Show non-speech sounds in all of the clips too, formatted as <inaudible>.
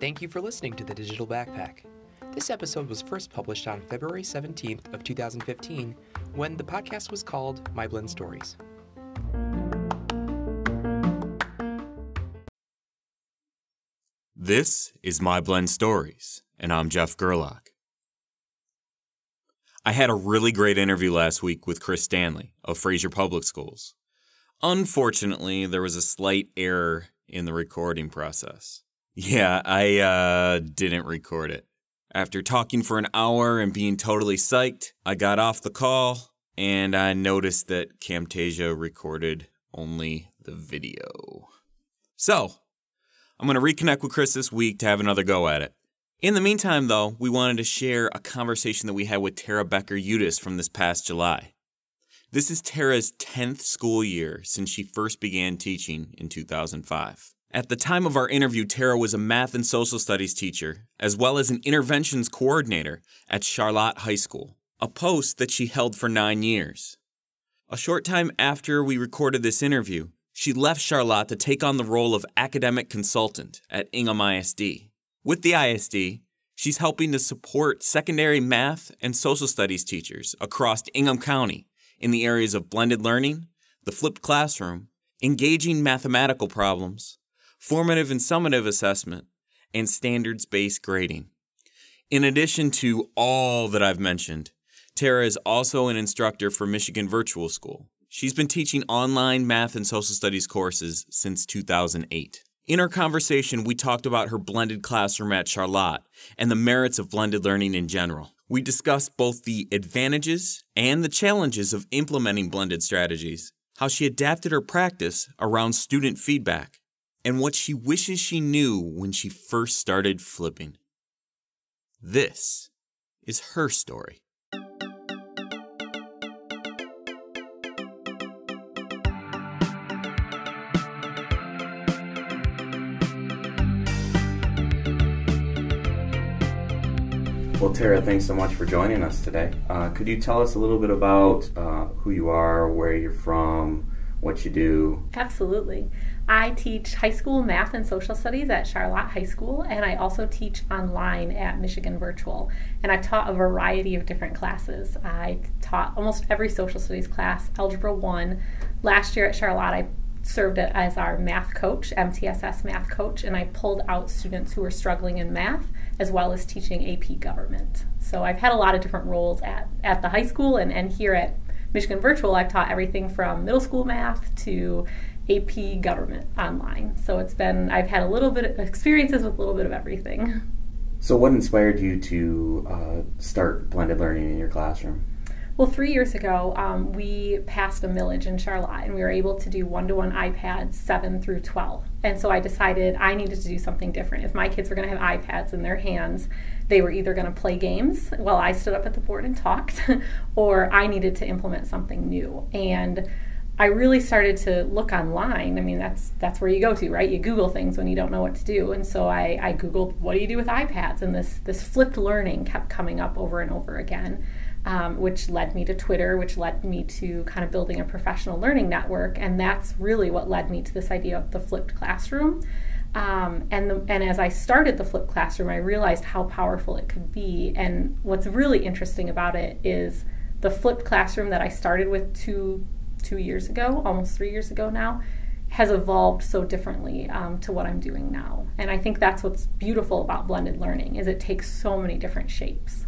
Thank you for listening to The Digital Backpack. This episode was first published on February 17th of 2015 when the podcast was called MyBlend Stories. This is MyBlend Stories, and I'm Jeff Gerlach. I had a really great interview last week with Chris Stanley of Fraser Public Schools. Unfortunately, there was a slight error in the recording process. Yeah, I uh, didn't record it. After talking for an hour and being totally psyched, I got off the call and I noticed that Camtasia recorded only the video. So, I'm going to reconnect with Chris this week to have another go at it. In the meantime, though, we wanted to share a conversation that we had with Tara Becker Utess from this past July. This is Tara's 10th school year since she first began teaching in 2005. At the time of our interview, Tara was a math and social studies teacher, as well as an interventions coordinator at Charlotte High School, a post that she held for nine years. A short time after we recorded this interview, she left Charlotte to take on the role of academic consultant at Ingham ISD. With the ISD, she's helping to support secondary math and social studies teachers across Ingham County in the areas of blended learning, the flipped classroom, engaging mathematical problems, formative and summative assessment, and standards based grading. In addition to all that I've mentioned, Tara is also an instructor for Michigan Virtual School. She's been teaching online math and social studies courses since 2008. In our conversation, we talked about her blended classroom at Charlotte and the merits of blended learning in general. We discuss both the advantages and the challenges of implementing blended strategies, how she adapted her practice around student feedback, and what she wishes she knew when she first started flipping. This is her story. Well, Tara, thanks so much for joining us today. Uh, could you tell us a little bit about uh, who you are, where you're from, what you do? Absolutely. I teach high school math and social studies at Charlotte High School, and I also teach online at Michigan Virtual. And I've taught a variety of different classes. I taught almost every social studies class, Algebra 1. Last year at Charlotte, I served as our math coach, MTSS math coach, and I pulled out students who were struggling in math as well as teaching AP government. So I've had a lot of different roles at, at the high school and, and here at Michigan Virtual, I've taught everything from middle school math to AP government online. So it's been, I've had a little bit of experiences with a little bit of everything. So, what inspired you to uh, start blended learning in your classroom? Well, three years ago, um, we passed a millage in Charlotte and we were able to do one to one iPads 7 through 12. And so I decided I needed to do something different. If my kids were going to have iPads in their hands, they were either going to play games while I stood up at the board and talked, <laughs> or I needed to implement something new. And I really started to look online. I mean, that's that's where you go to, right? You Google things when you don't know what to do. And so I, I Googled, what do you do with iPads? And this this flipped learning kept coming up over and over again, um, which led me to Twitter, which led me to kind of building a professional learning network. And that's really what led me to this idea of the flipped classroom. Um, and the, and as I started the flipped classroom, I realized how powerful it could be. And what's really interesting about it is the flipped classroom that I started with two two years ago, almost three years ago now, has evolved so differently um, to what I'm doing now. And I think that's what's beautiful about blended learning is it takes so many different shapes.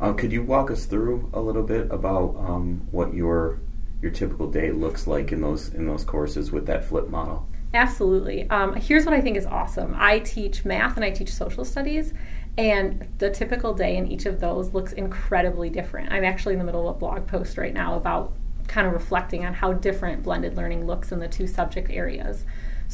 Uh, could you walk us through a little bit about um, what your your typical day looks like in those in those courses with that flip model? Absolutely. Um, here's what I think is awesome. I teach math and I teach social studies, and the typical day in each of those looks incredibly different. I'm actually in the middle of a blog post right now about kind of reflecting on how different blended learning looks in the two subject areas.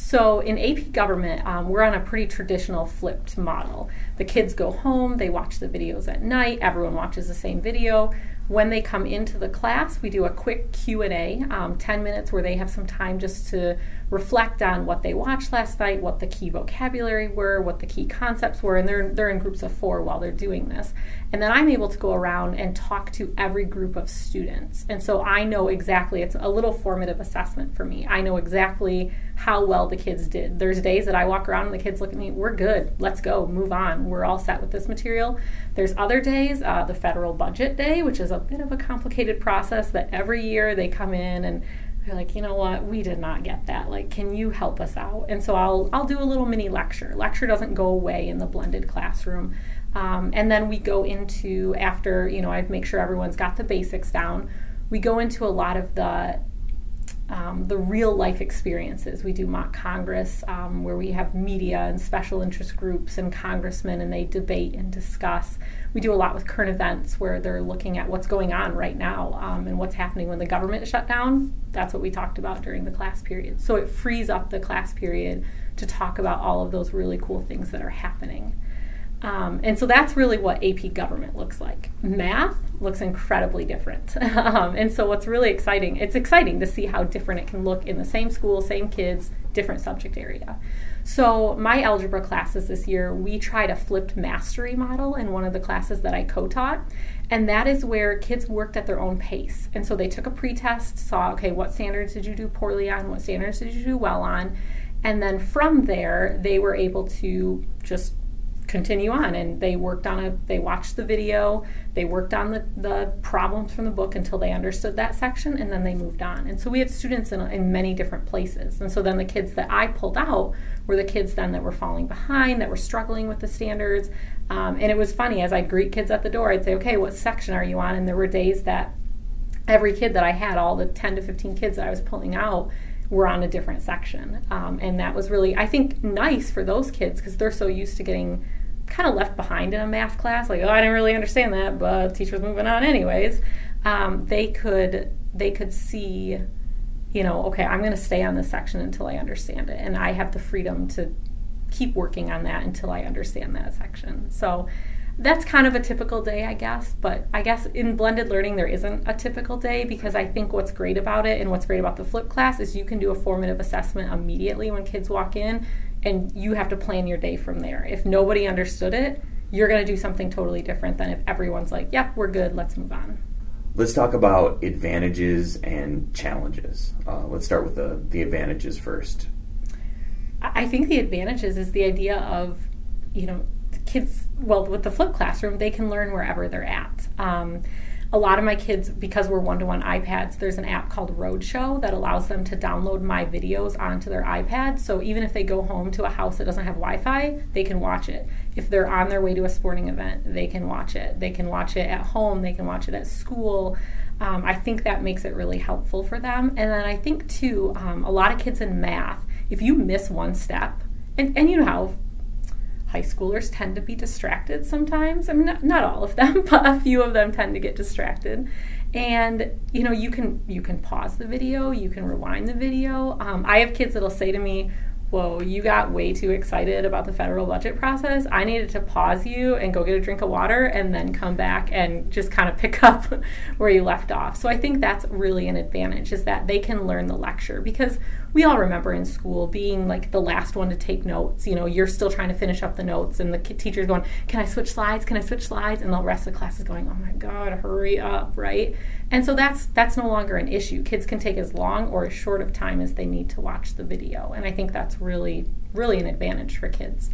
So in AP government, um, we're on a pretty traditional flipped model. The kids go home, they watch the videos at night, everyone watches the same video. when they come into the class we do a quick q&a um, 10 minutes where they have some time just to reflect on what they watched last night what the key vocabulary were what the key concepts were and they're, they're in groups of four while they're doing this. And then i'm able to go around and talk to every group of students. And so i know exactly it's a little formative assessment for me. I know exactly how well the kids did. There's days that i walk around and the kids look at me we're good. Let's go. Move on. We're all set with this material. There's other days uh, the federal budget day which is a bit of a complicated process that every year they come in and they're like, you know what, we did not get that. Like, can you help us out? And so I'll I'll do a little mini lecture. Lecture doesn't go away in the blended classroom. Um, and then we go into after you know I make sure everyone's got the basics down. We go into a lot of the um, the real life experiences. We do mock Congress um, where we have media and special interest groups and congressmen and they debate and discuss. We do a lot with current events where they're looking at what's going on right now um, and what's happening when the government shut down. That's what we talked about during the class period. So it frees up the class period to talk about all of those really cool things that are happening. Um, and so that's really what AP government looks like. Math looks incredibly different. <laughs> um, and so what's really exciting, it's exciting to see how different it can look in the same school, same kids, different subject area. So my algebra classes this year, we tried a flipped mastery model in one of the classes that I co-taught. And that is where kids worked at their own pace. And so they took a pretest, saw, okay, what standards did you do poorly on? What standards did you do well on? And then from there, they were able to just continue on. And they worked on a they watched the video they worked on the, the problems from the book until they understood that section and then they moved on. And so we had students in, in many different places. And so then the kids that i pulled out were the kids then that were falling behind that were struggling with the standards. Um, and it was funny as i greet kids at the door i'd say okay what section are you on? And there were days that every kid that i had all the 10 to 15 kids that i was pulling out were on a different section. Um, and that was really i think nice for those kids because they're so used to getting kind of left behind in a math class, like, oh, I didn't really understand that, but teacher's moving on anyways. Um, they could they could see, you know, okay, I'm going to stay on this section until I understand it, and I have the freedom to keep working on that until I understand that section. So that's kind of a typical day, I guess. But I guess in blended learning, there isn't a typical day because I think what's great about it and what's great about the flip class is you can do a formative assessment immediately when kids walk in and you have to plan your day from there. If nobody understood it, you're going to do something totally different than if everyone's like, yep, we're good, let's move on. Let's talk about advantages and challenges. Uh, let's start with the, the advantages first. I think the advantages is the idea of, you know, kids, well, with the flip classroom, they can learn wherever they're at. Um, a lot of my kids, because we're one to one iPads, there's an app called Roadshow that allows them to download my videos onto their iPad. So even if they go home to a house that doesn't have Wi Fi, they can watch it. If they're on their way to a sporting event, they can watch it. They can watch it at home, they can watch it at school. Um, I think that makes it really helpful for them. And then I think, too, um, a lot of kids in math, if you miss one step, and, and you know how high schoolers tend to be distracted sometimes. I mean, not, not all of them, <laughs> but a few of them tend to get distracted. And you know, you can you can pause the video, you can rewind the video. Um, I have kids that'll say to me, whoa, you got way too excited about the federal budget process. I needed to pause you and go get a drink of water and then come back and just kind of pick <laughs> up where you left off. So I think that's really an advantage is that they can learn the lecture because we all remember in school being like the last one to take notes. You know, you're still trying to finish up the notes and the teacher's going, "Can I switch slides? Can I switch slides?" and the rest of the class is going, "Oh my god, hurry up!" Right? And so that's that's no longer an issue. Kids can take as long or as short of time as they need to watch the video, and I think that's really really an advantage for kids.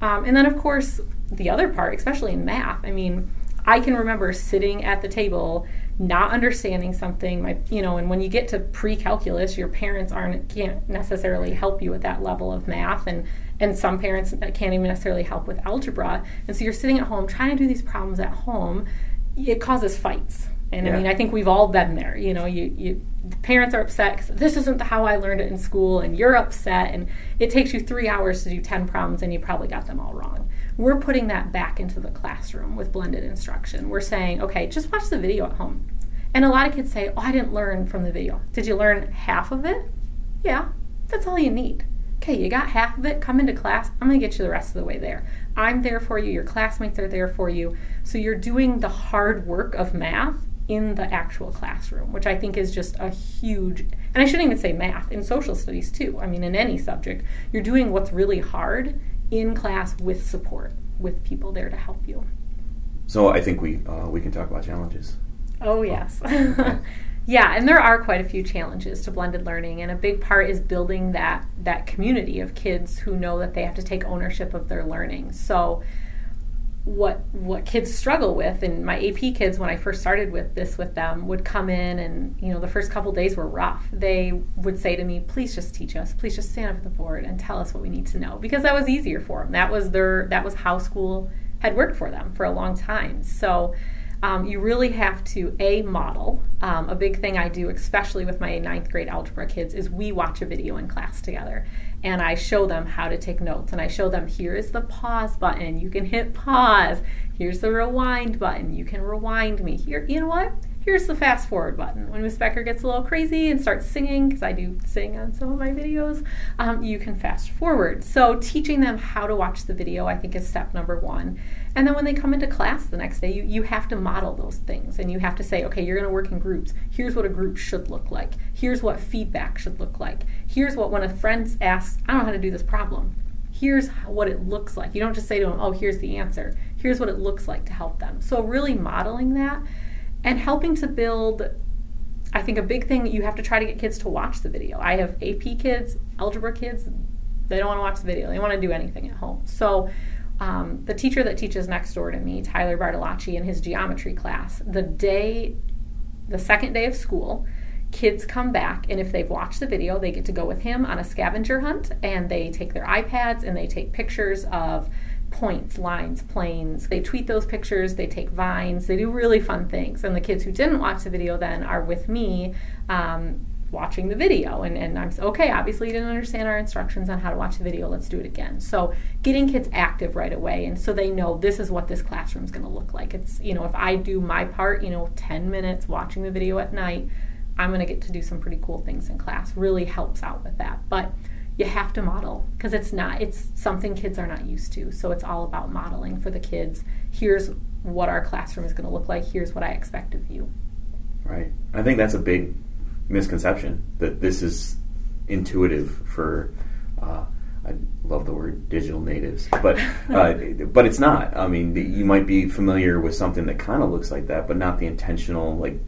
Um, and then of course the other part, especially in math, I mean, I can remember sitting at the table not understanding something my you know and when you get to pre-calculus your parents aren't can't necessarily help you with that level of math and and some parents can't even necessarily help with algebra and so you're sitting at home trying to do these problems at home it causes fights and yeah. I mean, I think we've all been there. You know, you, you parents are upset because this isn't how I learned it in school, and you're upset, and it takes you three hours to do ten problems, and you probably got them all wrong. We're putting that back into the classroom with blended instruction. We're saying, okay, just watch the video at home. And a lot of kids say, oh, I didn't learn from the video. Did you learn half of it? Yeah, that's all you need. Okay, you got half of it. Come into class. I'm going to get you the rest of the way there. I'm there for you. Your classmates are there for you. So you're doing the hard work of math in the actual classroom, which I think is just a huge, and I shouldn't even say math, in social studies too. I mean, in any subject, you're doing what's really hard in class with support, with people there to help you. So I think we uh, we can talk about challenges. Oh yes. <laughs> yeah, and there are quite a few challenges to blended learning and a big part is building that that community of kids who know that they have to take ownership of their learning. So what what kids struggle with and my AP kids when I first started with this with them would come in and you know the first couple days were rough. They would say to me, "Please just teach us. Please just stand up at the board and tell us what we need to know." Because that was easier for them. That was their that was how school had worked for them for a long time. So um, you really have to a model. Um, a big thing I do, especially with my ninth grade algebra kids, is we watch a video in class together, and I show them how to take notes. And I show them here is the pause button. You can hit pause. Here's the rewind button. You can rewind me. Here, you know what? here's the fast forward button. When Miss Becker gets a little crazy and starts singing, because I do sing on some of my videos, um, you can fast forward. So teaching them how to watch the video, I think, is step number one. And then when they come into class the next day, you, you have to model those things and you have to say, okay, you're going to work in groups. Here's what a group should look like. Here's what feedback should look like. Here's what when a friend asks, I don't know how to do this problem. Here's what it looks like. You don't just say to them, oh, here's the answer. Here's what it looks like to help them. So, really modeling that and helping to build I think a big thing you have to try to get kids to watch the video. I have AP kids, algebra kids, they don't want to watch the video. They want to do anything at home. So um, the teacher that teaches next door to me, Tyler Bartolacci, in his geometry class, the day, the second day of school, kids come back and if they've watched the video, they get to go with him on a scavenger hunt and they take their iPads and they take pictures of points, lines, planes. They tweet those pictures, they take vines, they do really fun things. And the kids who didn't watch the video then are with me um, watching the video. And, and I'm okay, obviously you didn't understand our instructions on how to watch the video, let's do it again. So getting kids active right away and so they know this is what this classroom is going to look like. It's, you know, if I do my part, you know, 10 minutes watching the video at night, I'm going to get to do some pretty cool things in class. Really helps out with that. But you have to model because it's not it's something kids are not used to so it's all about modeling for the kids here's what our classroom is going to look like here's what i expect of you right i think that's a big misconception that this is intuitive for uh, I love the word digital natives, but uh, <laughs> but it's not. I mean, you might be familiar with something that kind of looks like that, but not the intentional like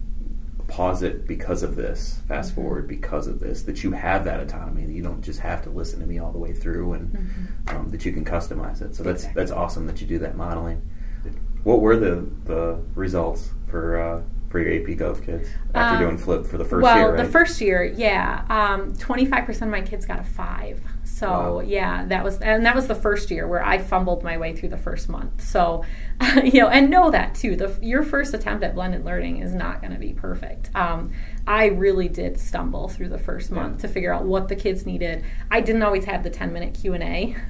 pause it because of this, fast mm-hmm. forward because of this, that you have that autonomy, that you don't just have to listen to me all the way through, and mm-hmm. um, that you can customize it. So that's exactly. that's awesome that you do that modeling. What were the the results for uh, for your AP Gov kids after um, doing flip for the first well, year? Well, the first year, yeah, twenty five percent of my kids got a five. So wow. yeah, that was and that was the first year where I fumbled my way through the first month. So <laughs> you know, and know that too. The your first attempt at blended learning is not going to be perfect. Um, I really did stumble through the first month yeah. to figure out what the kids needed. I didn't always have the ten minute Q and A. <laughs>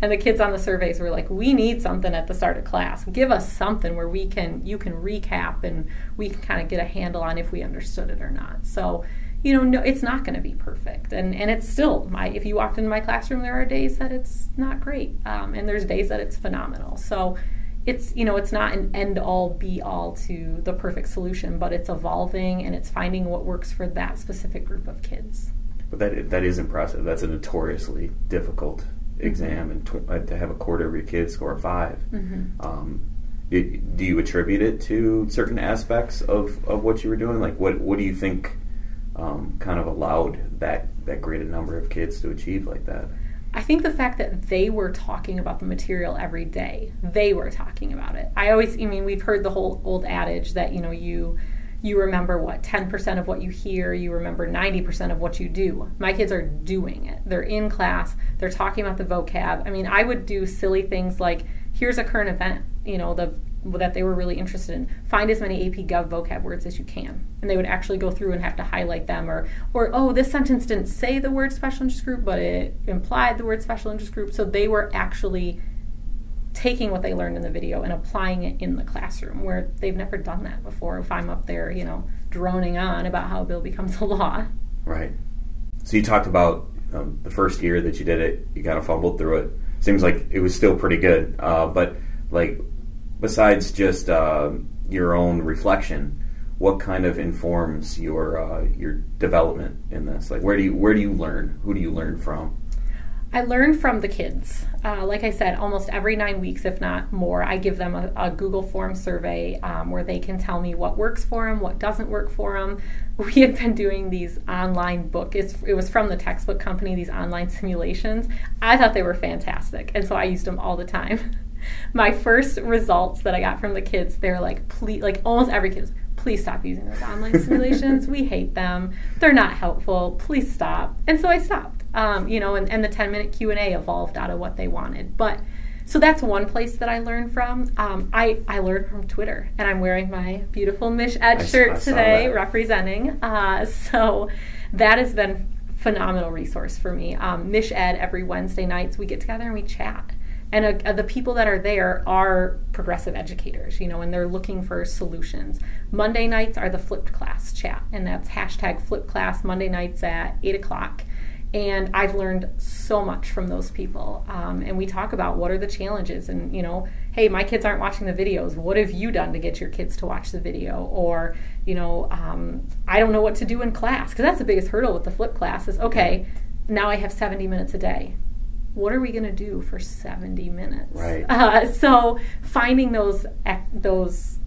And the kids on the surveys were like, "We need something at the start of class. Give us something where we can you can recap and we can kind of get a handle on if we understood it or not." So you know, no, it's not going to be perfect, and and it's still my. If you walked into my classroom, there are days that it's not great, um, and there's days that it's phenomenal. So, it's you know, it's not an end all be all to the perfect solution, but it's evolving and it's finding what works for that specific group of kids. But that that is impressive. That's a notoriously difficult exam, and to, uh, to have a quarter of your kids score a 5 mm-hmm. um, do you attribute it to certain aspects of, of what you were doing? Like, what what do you think? um, kind of allowed that that great a number of kids to achieve like that. I think the fact that they were talking about the material every day, they were talking about it. I always, I mean, we've heard the whole old adage that you know you you remember what 10% of what you hear, you remember 90% of what you do. My kids are doing it. They're in class, they're talking about the vocab. I mean, I would do silly things like here's a current event, you know, the that they were really interested in. Find as many AP Gov vocab words as you can, and they would actually go through and have to highlight them, or or oh, this sentence didn't say the word special interest group, but it implied the word special interest group. So they were actually taking what they learned in the video and applying it in the classroom, where they've never done that before. If I'm up there, you know, droning on about how a bill becomes a law. Right. So you talked about um, the first year that you did it, you kind of fumbled through it. Seems like it was still pretty good, uh, but like besides just uh, your own reflection, what kind of informs your uh, your development in this? Like, where do you where do you learn? Who do you learn from? I learn from the kids. Uh, like I said, almost every nine weeks, if not more, I give them a, a Google Form survey um, where they can tell me what works for them, what doesn't work for them. <laughs> We have been doing these online book. It's, it was from the textbook company. These online simulations. I thought they were fantastic, and so I used them all the time. <laughs> My first results that I got from the kids, they're like, please, like almost every kid, please stop using those online <laughs> simulations. we hate them. They're not helpful. Please stop. And so I stopped. Um, you know, and, and the 10 minute Q&A evolved out of what they wanted. But so that's one place that I learned from. Um, I, I learned from Twitter, and I'm wearing my beautiful MichEd shirt I today, representing. Uh, <laughs> so that has been phenomenal resource for me. Um, MichEd every Wednesday nights we get together and we chat and uh, the people that are there are progressive educators you know and they're looking for solutions monday nights are the flipped class chat and that's hashtag flipped class monday nights at 8 o'clock and i've learned so much from those people um, and we talk about what are the challenges and you know hey my kids aren't watching the videos what have you done to get your kids to watch the video or you know um, i don't know what to do in class because that's the biggest hurdle with the flip class is okay now i have 70 minutes a day what are we going to do for 70 minutes? Right. Uh, <laughs> so finding those those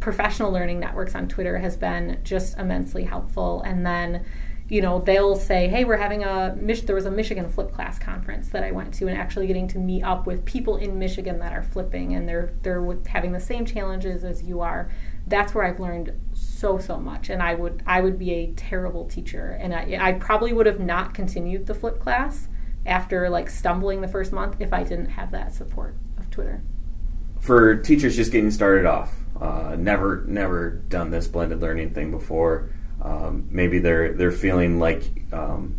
professional learning networks on Twitter has been just immensely helpful. And then, you know, they'll say, "Hey, we're having a there was a Michigan flip class conference that I went to, and actually getting to meet up with people in Michigan that are flipping, and they're they're having the same challenges as you are." That's where I've learned so so much, and I would I would be a terrible teacher, and I, I probably would have not continued the flip class after like stumbling the first month if I didn't have that support of Twitter. For teachers just getting started off, uh, never never done this blended learning thing before. Um, maybe they're they're feeling like um,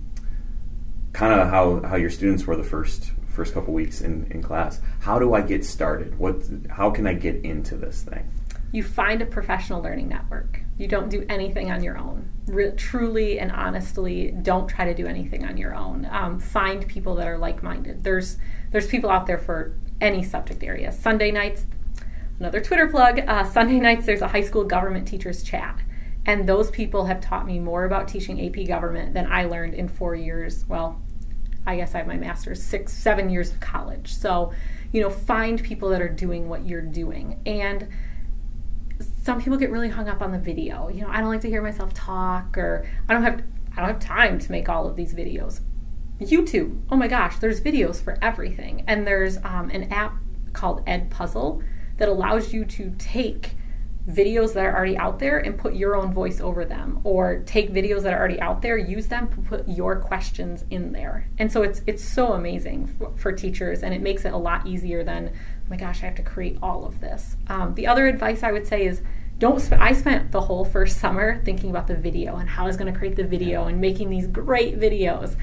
kind of how, how your students were the first first couple weeks in, in class. How do I get started? What how can I get into this thing? You find a professional learning network. You don't do anything on your own. Re- truly and honestly, don't try to do anything on your own. Um, find people that are like-minded. There's there's people out there for any subject area. Sunday nights, another Twitter plug. Uh, Sunday nights, there's a high school government teachers chat, and those people have taught me more about teaching AP government than I learned in four years. Well, I guess I have my master's, six, seven years of college. So, you know, find people that are doing what you're doing and some people get really hung up on the video. You know, I don't like to hear myself talk or I don't have I don't have time to make all of these videos. YouTube, oh my gosh, there's videos for everything. And there's um, an app called EDpuzzle that allows you to take videos that are already out there and put your own voice over them. Or take videos that are already out there use them to put your questions in there. And so it's it's so amazing for, for teachers and it makes it a lot easier than oh my gosh i have to create all of this. Um, the other advice i would say is don't sp- i spent the whole first summer thinking about the video and how i was going to create the video and making these great videos.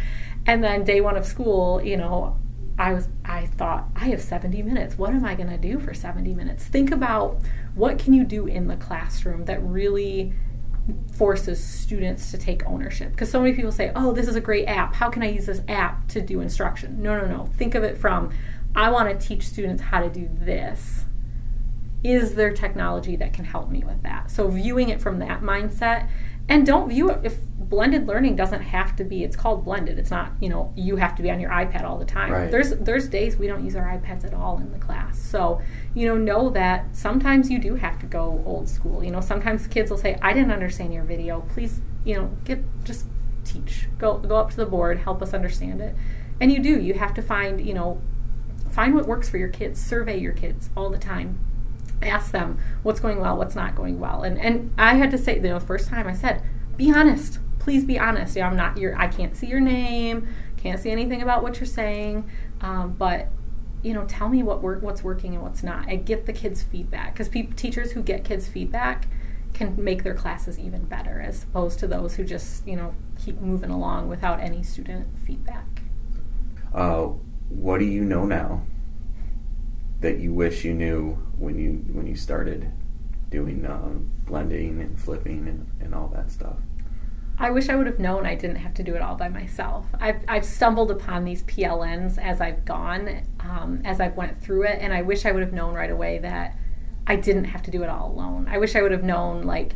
And then day one of school you know I was I thought I have 70 minutes. What am I going to do for 70 minutes? Think about what can you do in the classroom that really forces students to take ownership? Because so many people say oh this is a great app. How can i use this app to do instruction? No no no. Think of it from i want to teach students how to do this. Is there technology that can help me with that? So viewing it from that mindset and don't view it if blended learning doesn't have to be it's called blended. It's not you know you have to be on your ipad all the time. Right. there's there's days we don't use our ipads at all in the class. So you know know that sometimes you do have to go old school. You know sometimes kids will say i didn't understand your video. Please you know get just teach. Go go up to the board help us understand it. And you do. You have to find you know find what works for your kids. Survey your kids all the time. Ask them what's going well what's not going well. And and i had to say you know the first time i said be honest please be honest. Yeah, I'm not your. I can't see your name. Can't see anything about what you're saying. Um, but you know, tell me what work, what's working and what's not. I get the kids' feedback because pe- teachers who get kids' feedback can make their classes even better, as opposed to those who just you know keep moving along without any student feedback. Uh, what do you know now that you wish you knew when you when you started doing uh, blending and flipping and, and all that stuff? I wish I would have known I didn't have to do it all by myself. I've, I've stumbled upon these PLNs as I've gone, um, as I've went through it, and I wish I would have known right away that I didn't have to do it all alone. I wish I would have known, like,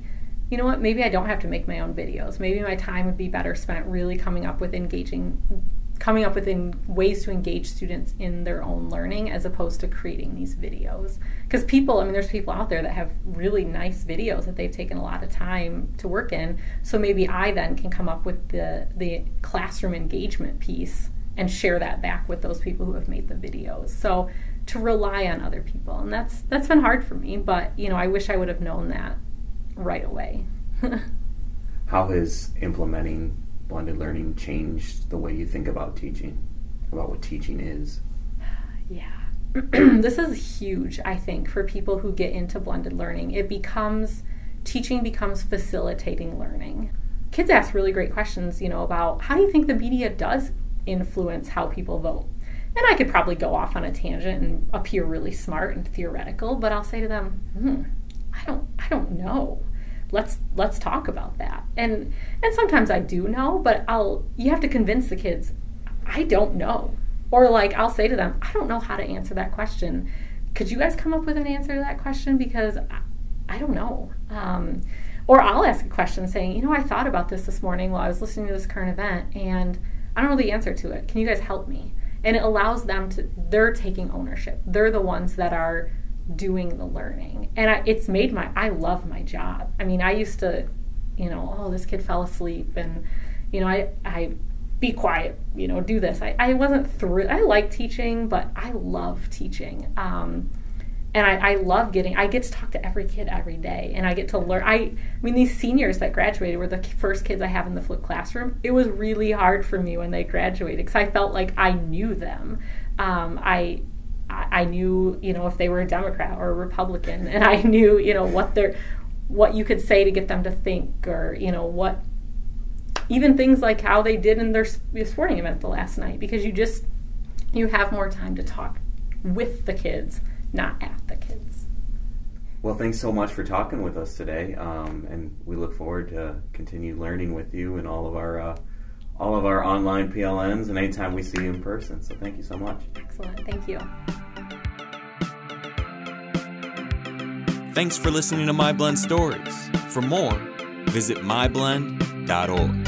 you you know what, maybe I don't have to make my own videos. Maybe my time would be better spent really coming up with engaging coming up with in ways to engage students in their own learning as opposed to creating these videos. Because people i mean there's people out there that have really nice videos that they've taken a lot of time to work in. So maybe i then can come up with the the classroom engagement piece and share that back with those people who have made the videos. So to rely on other people. And that's that's been hard for me but you know i wish i would have known that right away. <laughs> How has implementing blended learning changed the way you think about teaching, about what teaching is? Yeah. <clears throat> this is huge, I think, for people who get into blended learning. It becomes, teaching becomes facilitating learning. Kids ask really great questions, you know, about how do you think the media does influence how people vote? And I could probably go off on a tangent and appear really smart and theoretical, but I'll say to them, hmm, I don't, I don't know let's let's talk about that. And and sometimes i do know but i'll you have to convince the kids i don't know. Or like i'll say to them i don't know how to answer that question. Could you guys come up with an answer to that question? Because i, I don't know. Um, or i'll ask a question saying you know i thought about this this morning while i was listening to this current event and i don't know the answer to it. Can you guys help me? And it allows them to they're taking ownership. They're the ones that are doing the learning. And I, it's made my, I love my job. I mean, I used to, you know, oh, this kid fell asleep and, you know, I, I, be quiet, you know, do this. I, I wasn't through, I like teaching, but I love teaching. Um, and I, I, love getting i get to talk to every kid every day and i get to learn I, I mean these seniors that graduated were the first kids i have in the flipped classroom it was really hard for me when they graduated because i felt like i knew them um, i I knew, you know, if they were a Democrat or a Republican, and I knew, you know, what they're, what you could say to get them to think, or you know, what, even things like how they did in their sporting event the last night, because you just, you have more time to talk with the kids, not at the kids. Well, thanks so much for talking with us today, um, and we look forward to continue learning with you and all of our. Uh, all of our online PLNs and anytime we see you in person. So thank you so much. Excellent. Thank you. Thanks for listening to MyBlend Stories. For more, visit myblend.org.